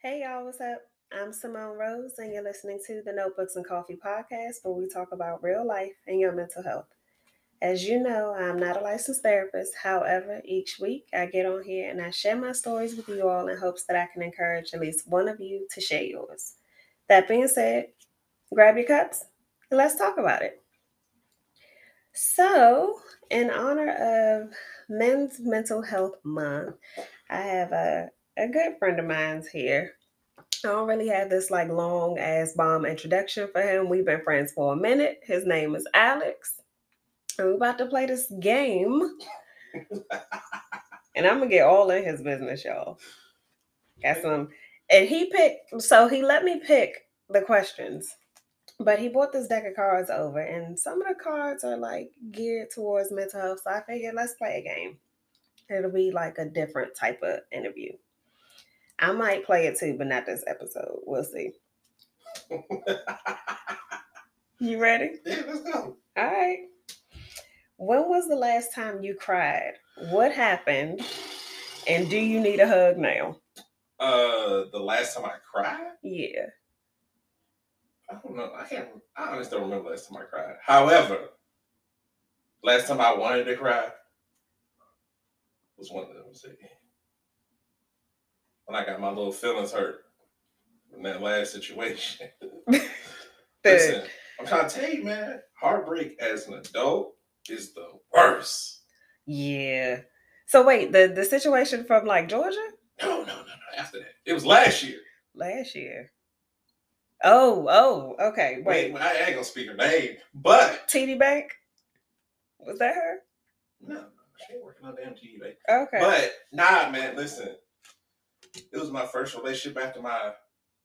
Hey y'all, what's up? I'm Simone Rose, and you're listening to the Notebooks and Coffee podcast, where we talk about real life and your mental health. As you know, I'm not a licensed therapist. However, each week I get on here and I share my stories with you all in hopes that I can encourage at least one of you to share yours. That being said, grab your cups and let's talk about it. So, in honor of Men's Mental Health Month, I have a, a good friend of mine's here. I don't really have this like long ass bomb introduction for him. We've been friends for a minute. His name is Alex. And we're about to play this game. and I'm gonna get all in his business, y'all. Got some and he picked so he let me pick the questions. But he brought this deck of cards over, and some of the cards are like geared towards mental health. So I figured let's play a game. It'll be like a different type of interview. I might play it too, but not this episode. We'll see. you ready? Yeah, let's go. All right. When was the last time you cried? What happened? And do you need a hug now? Uh, the last time I cried, Yeah. I don't know. I can't. I honestly don't remember last time I cried. However, last time I wanted to cry was one of them. See, when I got my little feelings hurt in that last situation. Listen, I'm trying to tell you, man. Heartbreak as an adult is the worst. Yeah. So wait, the the situation from like Georgia No, no, no, no. After that, it was last year. last year. Oh, oh, okay. Wait, Wait, I ain't gonna speak her name, but TD Bank. Was that her? no, no, she ain't working on damn TV, babe. Okay. But nah, man, listen. It was my first relationship after my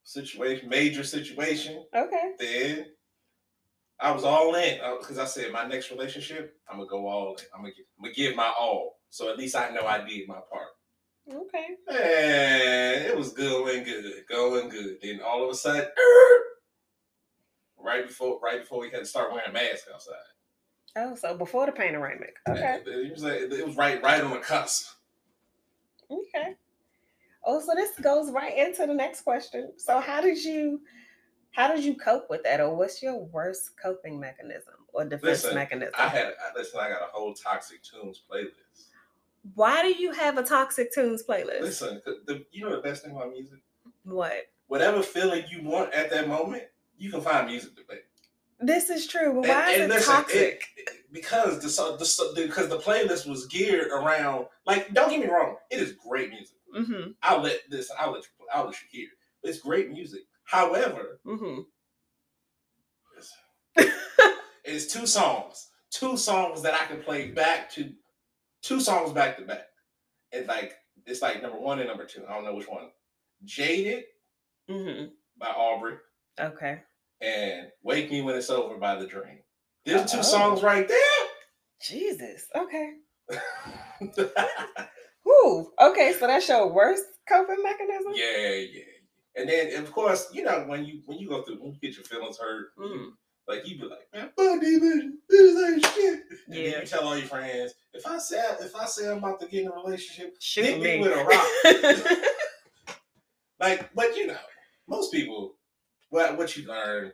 situation, major situation. okay. Then I was all in uh, because I said my next relationship, I'm gonna go all in. I'm gonna, give, I'm gonna give my all. So at least I know I did my part. Okay. And it was going good, going good. Then all of a sudden, right before, right before we had to start wearing masks outside. Oh, so before the panoramic. Okay. It was, like, it was right, right on the cusp. Okay. Oh, so this goes right into the next question. So how did you how did you cope with that? Or what's your worst coping mechanism or defense Listen, mechanism? I had, I, listen, I got a whole Toxic Tunes playlist. Why do you have a toxic tunes playlist? Listen, the, the, you know the best thing about music? What? Whatever feeling you want at that moment, you can find music to play. This is true, but And- why is and it listen, toxic? it- because the, the because the playlist was geared around like don't get me wrong, it is great music. Mm-hmm. I'll let this I'll let you I'll let you hear. It's great music. However, Mm-hmm. it's two songs, two songs that I can play back to, two songs back to back. It's like it's like number one and number two. I don't know which one. Jaded Mm-hmm. by Aubrey Okay. and Wake Me When It's Over by The Dream. There's two songs right there. Jesus. Okay. Whew. Okay, so that's your worst coping mechanism? yeah, yeah. And then of course, you know, when you when you go through when you get your feelings hurt, Mm. like you be like, man, fuck bitches, this ain't shit. And then Yeah. you tell all your friends, if I say if I say I'm about to get in a relationship, Shoot hit me me. with a rock. Like, but you know, most people, what what you learn,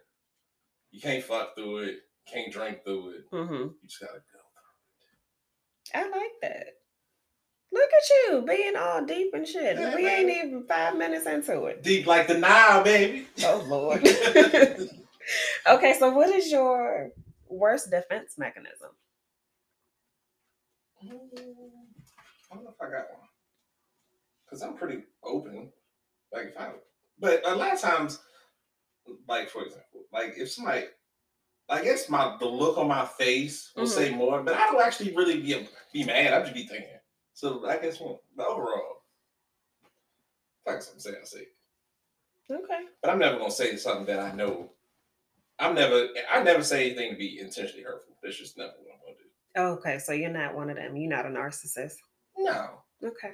you can't fuck through it, can't drink through it. mm-hmm. You just gotta go. I like that. Look at you being all deep and shit. Yeah, we man. ain't even five minutes into it. Deep like the Nile, baby. Oh Lord. okay, so what is your worst defense mechanism? Mm, I don't know if I got one. Cause I'm pretty open. Like if I, but a lot of times, like for example, like if somebody, I guess my the look on my face will Mhm. say more, but I don't actually really be be mad. I'm just be thinking. So I guess well, overall, if I got something to say, I say. it. Okay. But I'm never gonna say something that I know. I'm never. I never say anything to be intentionally hurtful. That's just never what I'm gonna do. Okay, so you're not one of them. You're not a narcissist. No, Okay.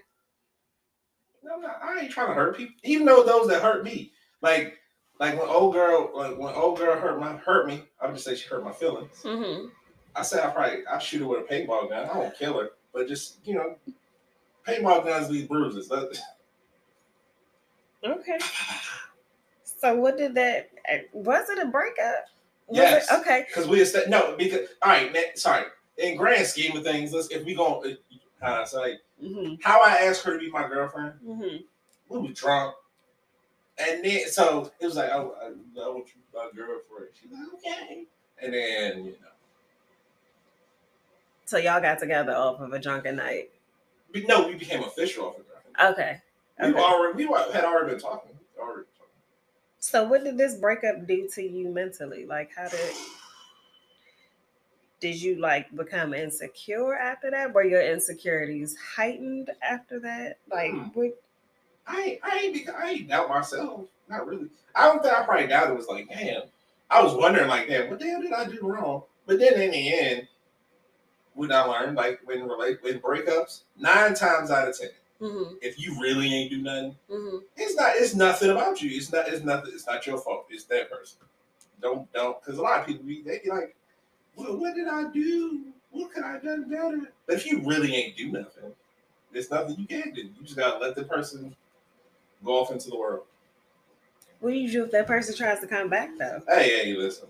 no, I'm not, I ain't trying to hurt people. Even though those that hurt me, like, like when old girl, like when old girl hurt my hurt me, I would just say she hurt my feelings. Mm-hmm. I say I probably I shoot her with a paintball gun. I won't kill her, but just you know, paintball guns leave bruises. That- Okay. So what did that? Was it a breakup? Was Yes. It, okay. Because we established no because all right, man, sorry. In grand scheme of things, let's if we go uh, so like hmm how I asked her to be my girlfriend, hmm we were drunk, and then so it was like, oh, I, I want you my girlfriend. She's like, okay, and then you know, So y'all got together off of a drunken night. we no, we became official off of that. Okay. We Okay. already we had already been talking. Already talking. So what did this breakup do to you mentally? Like how did did you like become insecure after that? Were your insecurities heightened after that? Like Hmm. what I I ain't, I ain't doubt myself. Not really. I don't think I probably doubted. It was like, damn. I was wondering, like, damn, what the hell did I do wrong? But then in the end, what I learned, like, when relate when breakups, nine times out of ten, hmm if you really ain't do nothing, hmm it's not. It's nothing about you. It's not. It's nothing. It's not your fault. It's that person. Don't don't. Because a lot of people be they be like, well, what did I do? What could I have done better? But if you really ain't do nothing, there's nothing you can do. You just gotta let the person go off into the world. What do you do if that person tries to come back though? Hey, hey. Listen.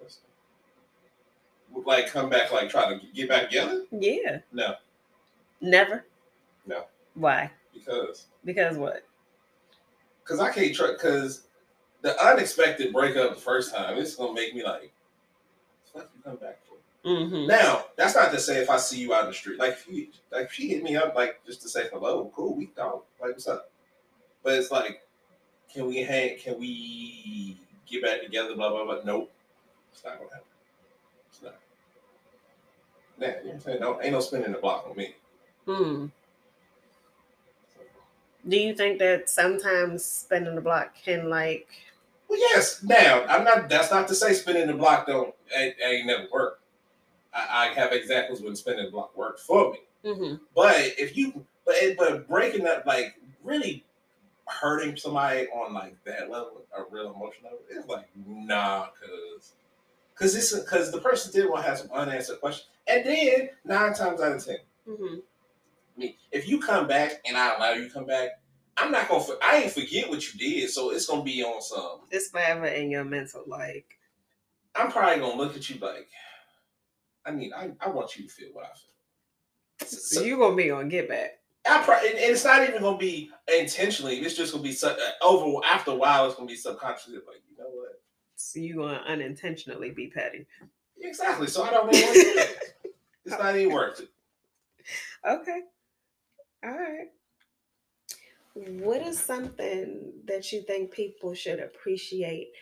Would, Like come back, like try to get back together? Yeah. No, Never? No. Why? because Because what? because I can't trust because the unexpected breakup the first time it's gonna make me like, you come back for? Mm-hmm. Now that's not to say if I see you out in the street, like if you like if she hit me up like just to say hello, cool, we talk, like what's up? But it's like, can we hang? Can we get back together? Blah blah blah. Nope, it's not gonna happen. Nah, you know what I'm saying? No, ain't no spinning the block on me. Hmm. Do you think that sometimes spinning the block can like Well, yes. Now, I'm not. That's not to say spinning the block don't ain't, ain't never work. I, I have examples when spinning the block worked for me. mm-hmm. But if you, but but breaking up, like really hurting somebody on like that level, a real emotional level, it's like nah, cause, cause it's cause the person did want to have some unanswered questions, and then nine times out of ten, Mm-hmm. I mean, if you come back and I allow you to come back, I'm not gonna, for- I ain't forget what you did, so it's gonna be on some. It's forever in your mental like I'm probably gonna look at you like, I mean, I, I want you to feel what I feel. so you gonna be on get back. I probably, and it's not even gonna be intentionally. It's just gonna be su- uh, over after a while. It's gonna be subconsciously like, you know what? So you gonna unintentionally be petty. Exactly. So I don't even want to do. It's not even worth it. Okay. All right. What is something that you think people should appreciate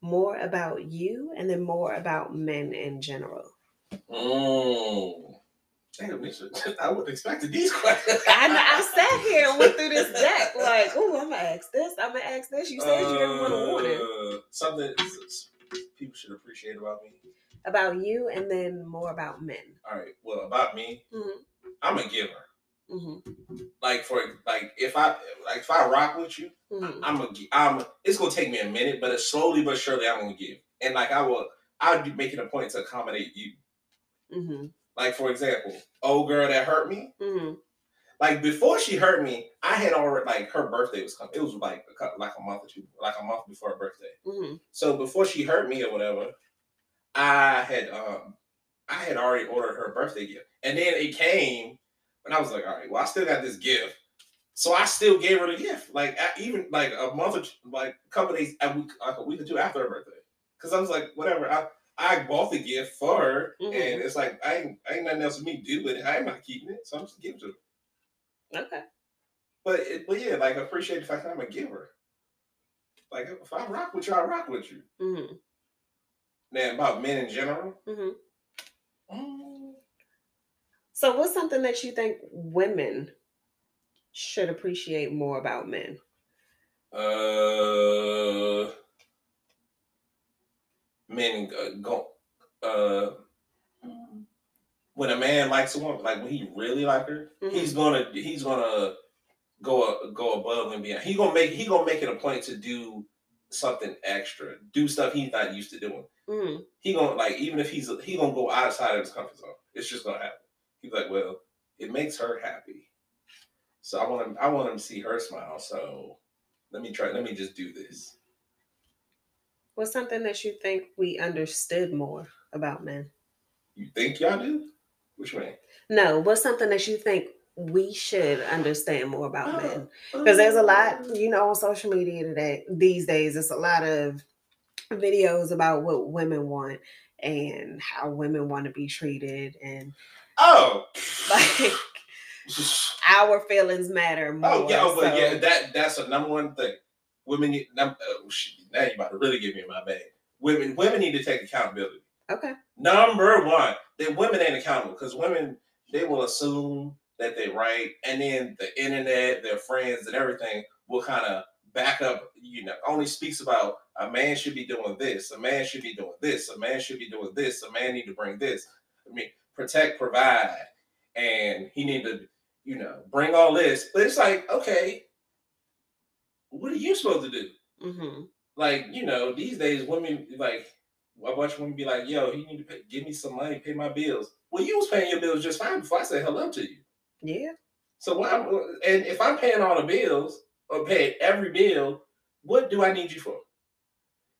more about you and then more about men in general? Mm. Damn, I would expect these questions. I know I sat here and went through this deck like, oh, I'm gonna ask this, I'm gonna ask this. You said you didn't want to warn it Uh, Something people should appreciate about me. about you and then more about men. All right. Well, about me, Mm-hmm. I'm a giver. Mm-hmm. Like for like, if I like if I rock with you, Mm-hmm. I'm a, I'm. It's gonna take me a minute, but it's slowly but surely I'm gonna give. And like I will, I'll be making a point to accommodate you. Like for example, old girl that hurt me. Mm-hmm. Like before she hurt me, I had already like her birthday was coming. It was like a couple, like a month or two, like a month before her birthday. Mm-hmm. So before she hurt me or whatever, I had um I had already ordered her birthday gift, and then it came, and I was like, all right, well I still got this gift, so I still gave her the gift, like a- even like a month or two, like a couple days, a week, like a week or two after her birthday, because I was like, whatever, I I bought the gift for her, Mhm. and it's like I ain't, ain't nothing else for me to do with it. I'm not keeping it, so I'm just giving it to her. Okay. But it, but yeah, like appreciate the fact that I'm a giver. Like if I rock with you, I rock with you. Mm-hmm. Now about men in general. Mm-hmm. mm, So, what's something that you think women should appreciate more about men? Uh, men uh, go. Uh, when a man likes a woman, like when he really like her, he's gonna he's gonna go go above and beyond. He gonna make he gonna make it a point to do something extra, do stuff he's not used to doing. Mm-hmm. He gonna like even if he's he gonna go outside of his comfort zone. It's just gonna happen. He's like, well, it makes her happy, So I want him. I want him to see her smile. So let me try. Let me just do this. What's something that you think we understood more about men? You think y'all do? Which way? No, what's something that you think we should understand more about uh, men? Uh, because there's a lot, you know, on social media today these days. It's a lot of videos about what women want and how women want to be treated and Oh, like our feelings matter oh, more. oh yeah, oh, but so- yeah. That that's a number one thing. Women need. Uh, oh, shit, now you about to really give me my bag. Women, women need to take accountability. Okay. Number one, that women ain't accountable because women they will assume that they're right, and then the internet, their friends, and everything will kind of back up. You know, only speaks about a man should be doing this, a man should be doing this, a man should be doing this, a man need to bring this. I mean, protect, provide, and he need to, you know, bring all this. But it's like, okay, what are you supposed to do? hmm like you know these days women like a bunch of women be like yo you need to pay, give me some money pay my bills. Well you was paying your bills just fine before i said hello to you. Yeah. so why and if i'm paying all the bills or paying every bill what do i need you for?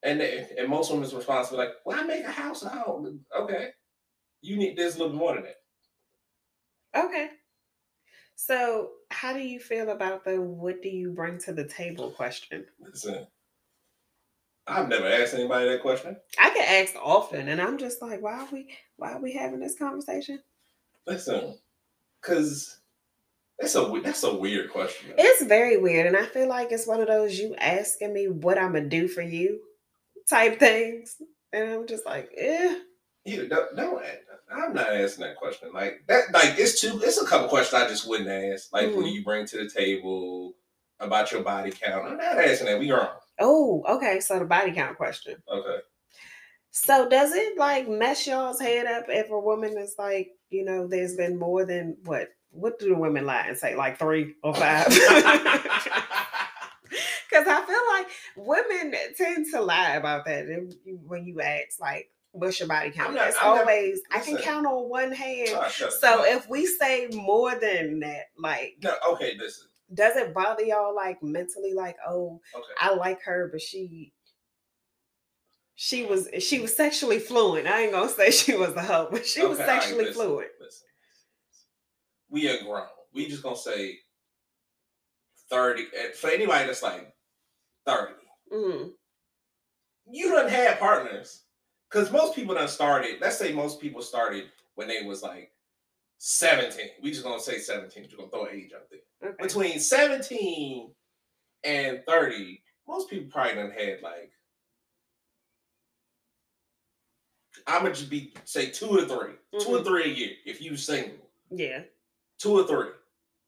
And and most women's response be like well i make a house a home? Okay. You need there's a little more than that. Okay. So, how do you feel about the what do you bring to the table question? listen i've never asked anybody that question I get asked often, and I'm just like, why are we why are we having this conversation? listen because that's a that's a weird question It's very weird, and I feel like it's one of those you asking me what I'm gonna do for you type things, and I'm just like, eh. You don't, don't I'm not asking that question. Like that like it's two it's a couple questions I just wouldn't ask. Like what do Mhm. you bring to the table about your body count? I'm not asking that. We grown. Oh, okay. So the body count question. Okay. So does it like mess y'all's head up if a woman is like, you know, there's been more than what? What do the women lie and say, like three or five? Because I feel like women tend to lie about that when you ask, like, what's your body count? not- it's I'm not- always, I can count on one hand. So if we say more than that, like, no, okay, listen. does it bother y'all like mentally, like, oh, Okay. I like her, but she she was she was sexually fluent. I ain't gonna say she was a hoe, but she was Okay, right, sexually listen, fluent. Listen. We are grown. We just gonna say 30. For anybody that's like 30. Mm, you done had partners. Because most people done started, let's say most people started when they was like 17. We just gonna say 17. We're gonna throw an age out there. okay. Between 17 and 30, most people probably done had like I'm gonna just be say two or 3 Two or Mhm. three a year if you single. Yeah. Two or three.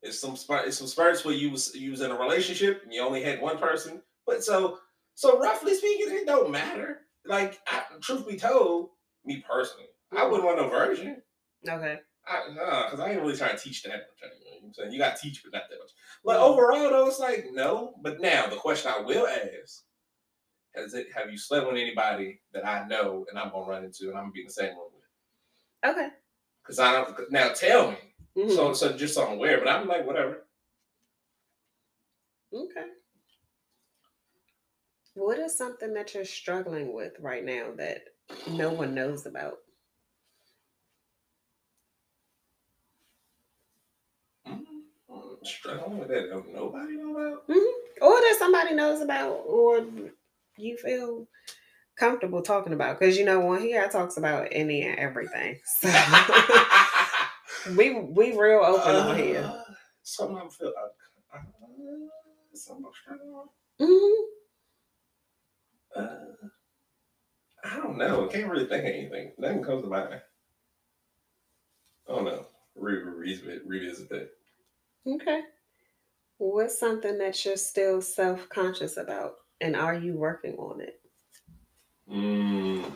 It's some it's some spurts where you was you was in a relationship and you only had one person. But so so roughly speaking, it don't matter. Like I, truth be told, me personally, I wouldn't want no virgin. Okay. I nah, because I ain't really trying to teach that much. Anyway. You know I'm saying you got to teach, but not that much. But overall, though, it's like no. But now the question I will ask: Has it? Have you slept with anybody that I know and I'm gonna run into and I'm gonna be in the same room with? Okay. Because I don't. Now tell me. Mhm. So so just so I'm aware. But I'm like whatever. okay. What is something that you're struggling with right now that no one knows about? Mm, mm, Struggling with that. Nobody know about. Mhm. Or that somebody knows about, or you feel comfortable talking about? Because you know, when here talks about any and everything. So we we real open on here. Uh, Something I'm feel. Uh, uh, something I'm struggling with. Mhm. Uh, I don't know. I can't really think of anything. Nothing comes to mind. I don't know. Re- revisit, revisit that. Okay. What's something that you're still self conscious about, and are you working on it? Mm.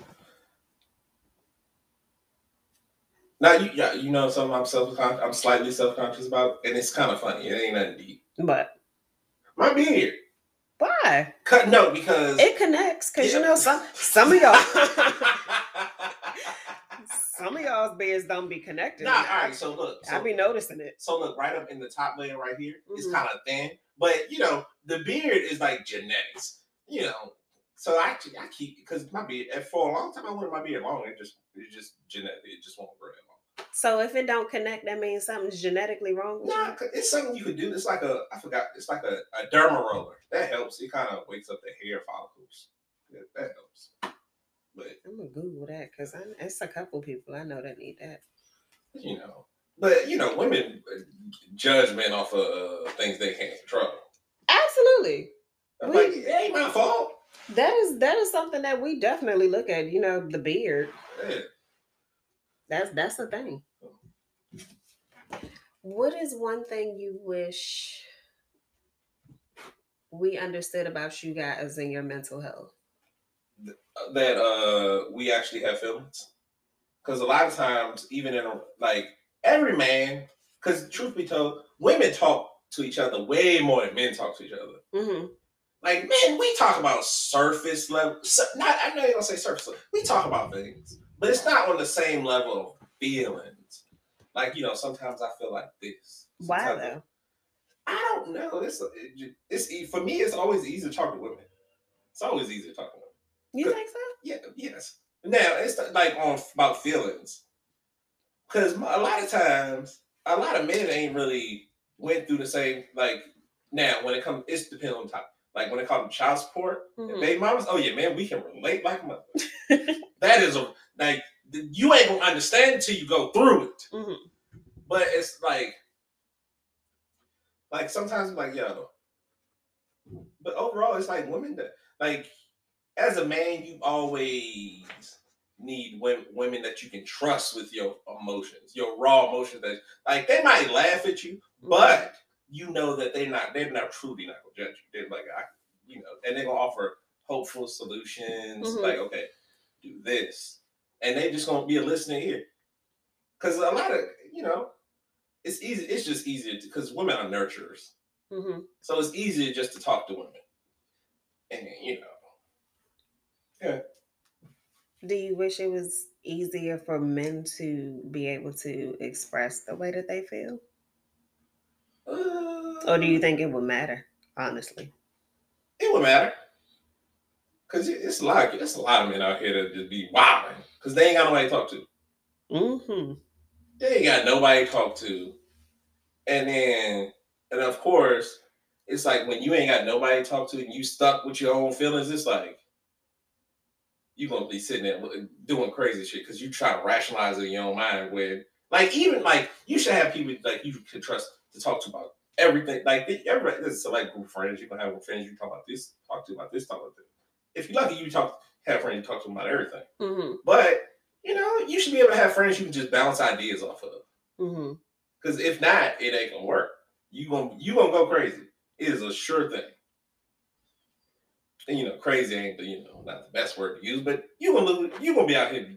Now you, yeah, you know something I'm self I'm slightly self conscious about, and it's kind of funny. It ain't nothing deep. But My beard. Why? Cut no because It connects because you know some some of y'all Some of y'all's beards don't be connected. Nah, all right. So look, so, I be noticing it. so look right up in the top layer right here. It's Mhm. kind of thin, but you know the beard is like genetics. You know, so I keep- I keep because my beard for a long time I wanted my beard long. It just it just genetic. It just won't grow. So if it don't connect, that means something's genetically wrong with Nah, 'cause it's something you could do. It's like a I forgot. It's like a, a derma roller that helps. It kind of wakes up the hair follicles. Yeah, that helps. But. I'm gonna Google that because it's a couple people I know that need that. you know, but you know, women uh, judge men off of uh, things they can't control. Absolutely. I'm We- like, it ain't my fault. That is that is something that we definitely look at. You know, the beard. Yeah. That's that's the thing. What is one thing you wish we understood about you guys and your mental health? that uh we actually have feelings because a lot of times even in a like every man because truth be told women talk to each other way more than men talk to each other Mm-hmm. like men we talk about surface level not i'm not even gonna say surface level. we talk about things but it's not on the same level of feelings like you know sometimes i feel like this Why Sometimes- though? i don't know it's it, it's for me it's always easy to talk to women it's always easy to talk to women You think so? Yeah, yes. Now it's like on about feelings, because a lot of times a lot of men ain't really went through the same like. Now when it comes, it's depends on top. Like when it comes to child support, and Mhm. baby mamas. Oh yeah, man, we can relate like mother. that is a like you ain't gonna understand until you go through it. Mhm. But it's like, like sometimes I'm like yo. But overall, it's like women that like as a man, you always need women, women that you can trust with your emotions, your raw emotions. That like they might laugh at you, Mm-hmm. but you know that they're not they're not truly not gonna judge you. They're like I, you know, and they're gonna offer hopeful solutions. Mhm. Like okay, do this, and they just gonna be a listener here. Because a lot of you know, it's easy. It's just easier because women are nurturers, Mhm. so it's easier just to talk to women, and you know. Yeah. Do you wish it was easier for men to be able to express the way that they feel? Or do you think it would matter, honestly? it would matter? Cause it's a lot. It's a lot of men out here that just be wilding because they ain't got nobody to talk to. Mm-hmm. They ain't got nobody to talk to, and then and of course it's like when you ain't got nobody to talk to and you stuck with your own feelings. It's like you gonna be sitting there doing crazy shit because you try to rationalize it in your own mind. When like even like you should have people like you can trust to talk to about everything. Like everybody, this is like group friends. You can have friends you talk about this, talk to about this, talk about this. If you're lucky, you talk have friends talk to them about everything. Mm-hmm. But you know, you should be able to have friends you can just bounce ideas off of. Mm-hmm. Because if not, it ain't gonna work. You gonna you gonna go crazy. It is a sure thing. And you know, crazy ain't the you know not the best word to use, but you gonna lose, you gonna be out here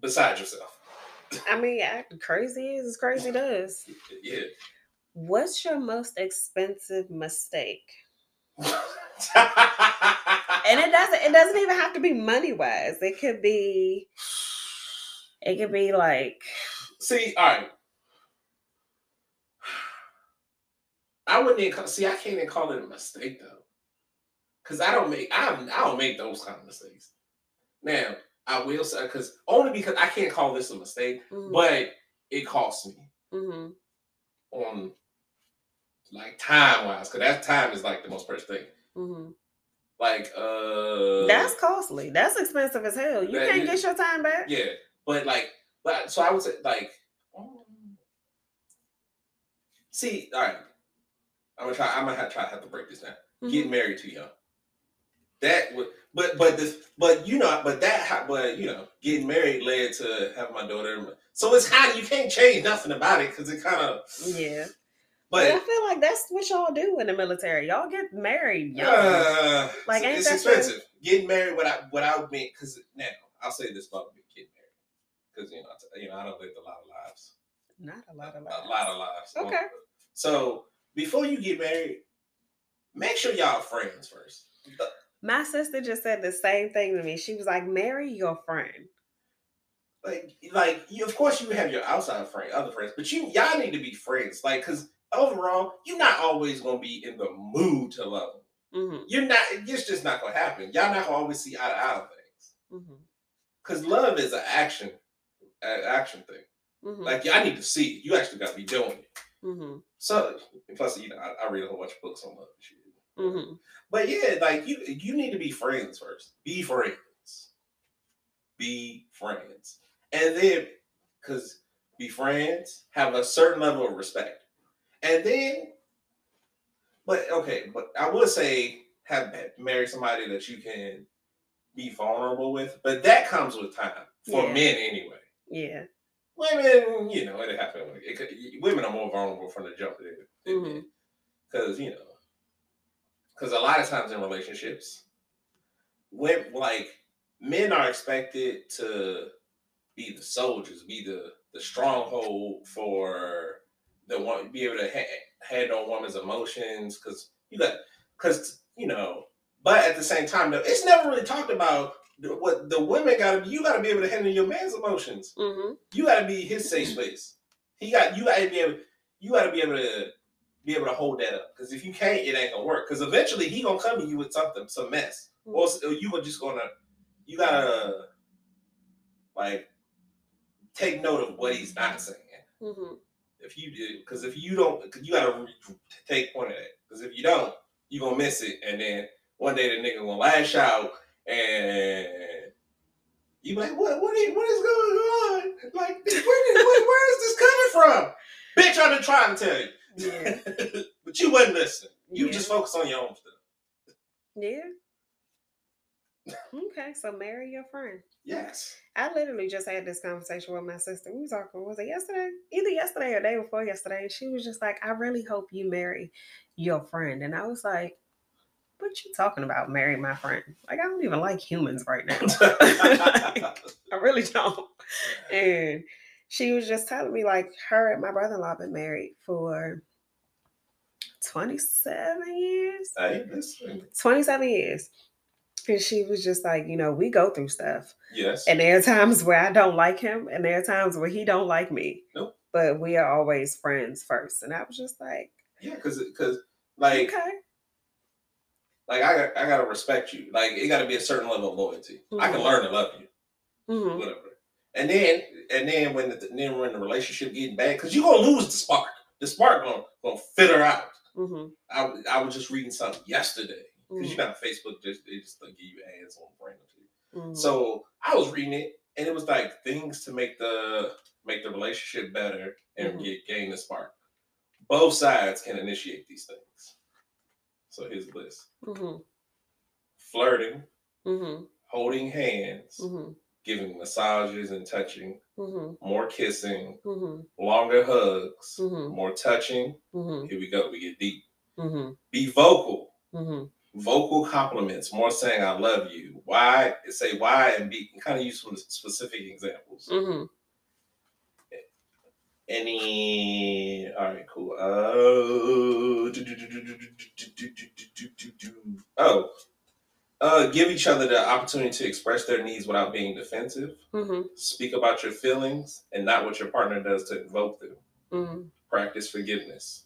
beside yourself. I mean, crazy is as crazy does. Yeah. What's your most expensive mistake? And it doesn't it doesn't even have to be money wise. It could be it could be like see, all right. I wouldn't even call, see. I can't even call it a mistake though, because I don't make I I don't make those kind of mistakes. Now I will say because only because I can't call this a mistake, mhm, but it costs me mhm, on like time wise, because that time is like the most precious thing. mhm. Like uh, That's costly. That's expensive as hell. You can't is- get your time back. yeah, but like, but so I would say like, see, all right, I'm gonna try. I'm gonna have, try to have to break this down. Mhm. Getting married too young. That would, but but this, but you know, but that, but you know, getting married led to having my daughter. So it's kind of you can't change nothing about it because it kind of. Yeah. But I feel like that's what y'all do in the military. Y'all get married young. uh, Like, it's, ain't it's expensive. Getting married without without me because now I'll say this about me getting married because you know I you know I don't live a lot of lives. Not a lot of lives. a lot of lives. Okay. So before you get married, make sure y'all friends first. My sister just said the same thing to me. She was like, marry your friend. like like you of course you have your outside friend other friends but you y'all need to be friends like because overall you're not always gonna be in the mood to love them. Mm-hmm. you're not it's just not gonna happen. Y'all not gonna always see eye to eye on things. Mm-hmm. because love is an action an action thing. Mm-hmm. like y'all need to see it. You actually gotta be doing it. Mm-hmm. so plus you know I, I read a whole bunch of books on love and shit. Mm-hmm. but yeah like you you need to be friends first. Be friends. Be friends. And then because be friends have a certain level of respect and then but okay but i would say have marry somebody that you can be vulnerable with but that comes with time for Yeah. men anyway Yeah. women you know it happen it could, women are more vulnerable from the jump than than men mm-hmm. because you know because a lot of times in relationships when like men are expected to be the soldiers be the the stronghold for the one be able to ha- handle a woman's emotions because you got because you know but at the same time though it's never really talked about what the women gotta be you gotta be able to handle your man's emotions Mm-hmm. you gotta be his safe space. He got you gotta be able you gotta be able to be able to hold that up. Because if you can't, it ain't gonna work. Because eventually he gonna come to you with something, some mess. Or, s- or you are just gonna you gotta like take note of what he's not saying. Mm-hmm. If you do, because if you don't, 'cause you gotta re- take point of that. Because if you don't, you gonna miss it, and then one day the nigga gonna lash out, and you like, what, what, is, what is going on? Like, where, where, where is this coming from? Bitch, I've been trying to tell you, Yeah. but you wasn't listening. You Yeah. just focus on your own stuff. Yeah. Okay, so marry your friend. Yes. I literally just had this conversation with my sister. We was talking, was it yesterday? Either yesterday or day before yesterday. And she was just like, I really hope you marry your friend. And I was like, what you talking about, marry my friend? Like, I don't even like humans right now. I really don't. And she was just telling me, like, her and my brother in law been married for 27 years. 27 years. And she was just like, you know, we go through stuff. Yes. And there are times where I don't like him, and there are times where he don't like me. Nope. But we are always friends first. And I was just like, yeah, because because like okay. like I got- I gotta respect you. Like it gotta be a certain level of loyalty. I can Mhm. learn to love you. hmm whatever. And then and then when the then when the relationship getting bad, because you're gonna lose the spark. The spark gonna gonna fitter out. hmm I, I was just reading something yesterday because you know Facebook just they just like give you ads on random shit. hmm So I was reading it and it was like things to make the make the relationship better and Mhm. get gain the spark. Both sides can initiate these things. So here's the list: hmm flirting, hmm holding hands, hmm giving massages and touching, hmm more kissing, longer hugs, more touching. Here we go. We get deep. Be vocal. hmm vocal compliments, more saying "I love you." Why say why and be kind of use some specific examples. Mm-hmm. Any all right, cool. Oh, oh, uh, give each other the opportunity to express their needs without being defensive. Mm-hmm. Speak about your feelings and not what your partner does to invoke them. Mm-hmm. Practice forgiveness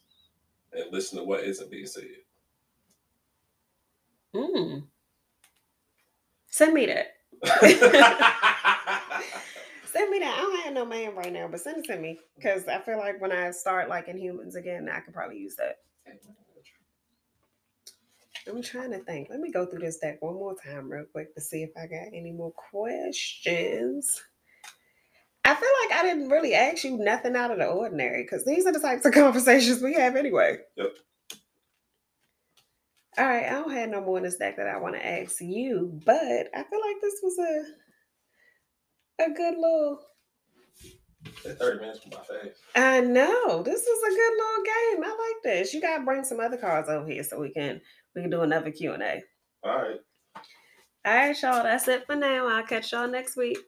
and listen to what isn't being said mm Send me that. Send me that. I don't have no man right now, but send it to me because I feel like when I start liking humans again, I could probably use that. I'm trying to think. Let me go through this deck one more time, real quick, to see if I got any more questions. I feel like I didn't really ask you nothing out of the ordinary because these are the types of conversations we have anyway. Yep. All right, I don't have no more in the stack that I want to ask you, but I feel like this was a a good little. That 30 minutes from my face. I know this was a good little game. I like this. You gotta bring some other cards over here so we can we can do another Q and A. All right. All right, y'all. That's it for now. I'll catch y'all next week.